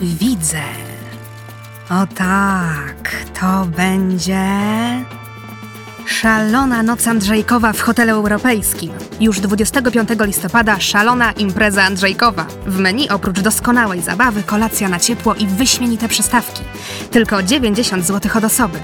Widzę. O tak, to będzie. Szalona Noc Andrzejkowa w hotelu europejskim. Już 25 listopada szalona impreza Andrzejkowa. W menu oprócz doskonałej zabawy, kolacja na ciepło i wyśmienite przystawki. Tylko 90 zł od osoby.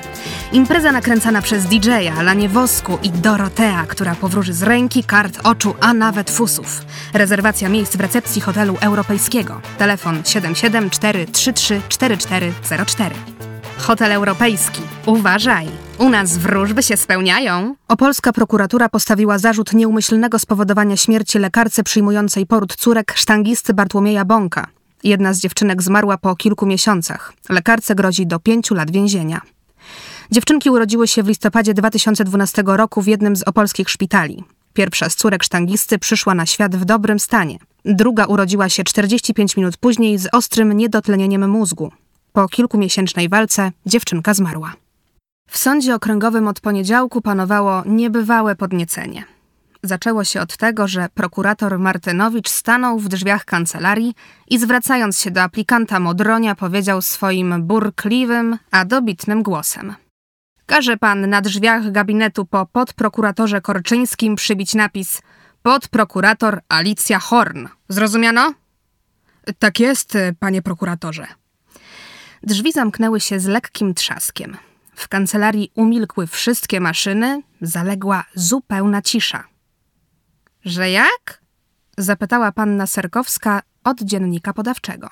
Impreza nakręcana przez DJ-a, Lanie Wosku i Dorotea, która powróży z ręki, kart, oczu, a nawet fusów. Rezerwacja miejsc w recepcji hotelu europejskiego. Telefon 774334404. Hotel Europejski. Uważaj! U nas wróżby się spełniają. Opolska prokuratura postawiła zarzut nieumyślnego spowodowania śmierci lekarce przyjmującej poród córek sztangisty Bartłomieja Bąka. Jedna z dziewczynek zmarła po kilku miesiącach. Lekarce grozi do pięciu lat więzienia. Dziewczynki urodziły się w listopadzie 2012 roku w jednym z opolskich szpitali. Pierwsza z córek sztangisty przyszła na świat w dobrym stanie. Druga urodziła się 45 minut później z ostrym niedotlenieniem mózgu. Po kilkumiesięcznej walce dziewczynka zmarła. W sądzie okręgowym od poniedziałku panowało niebywałe podniecenie. Zaczęło się od tego, że prokurator Martynowicz stanął w drzwiach kancelarii i zwracając się do aplikanta Modronia powiedział swoim burkliwym, a dobitnym głosem. Każe pan na drzwiach gabinetu po podprokuratorze Korczyńskim przybić napis podprokurator Alicja Horn. Zrozumiano? Tak jest, panie prokuratorze. Drzwi zamknęły się z lekkim trzaskiem. W kancelarii umilkły wszystkie maszyny, zaległa zupełna cisza. Że jak? zapytała panna Serkowska od dziennika podawczego.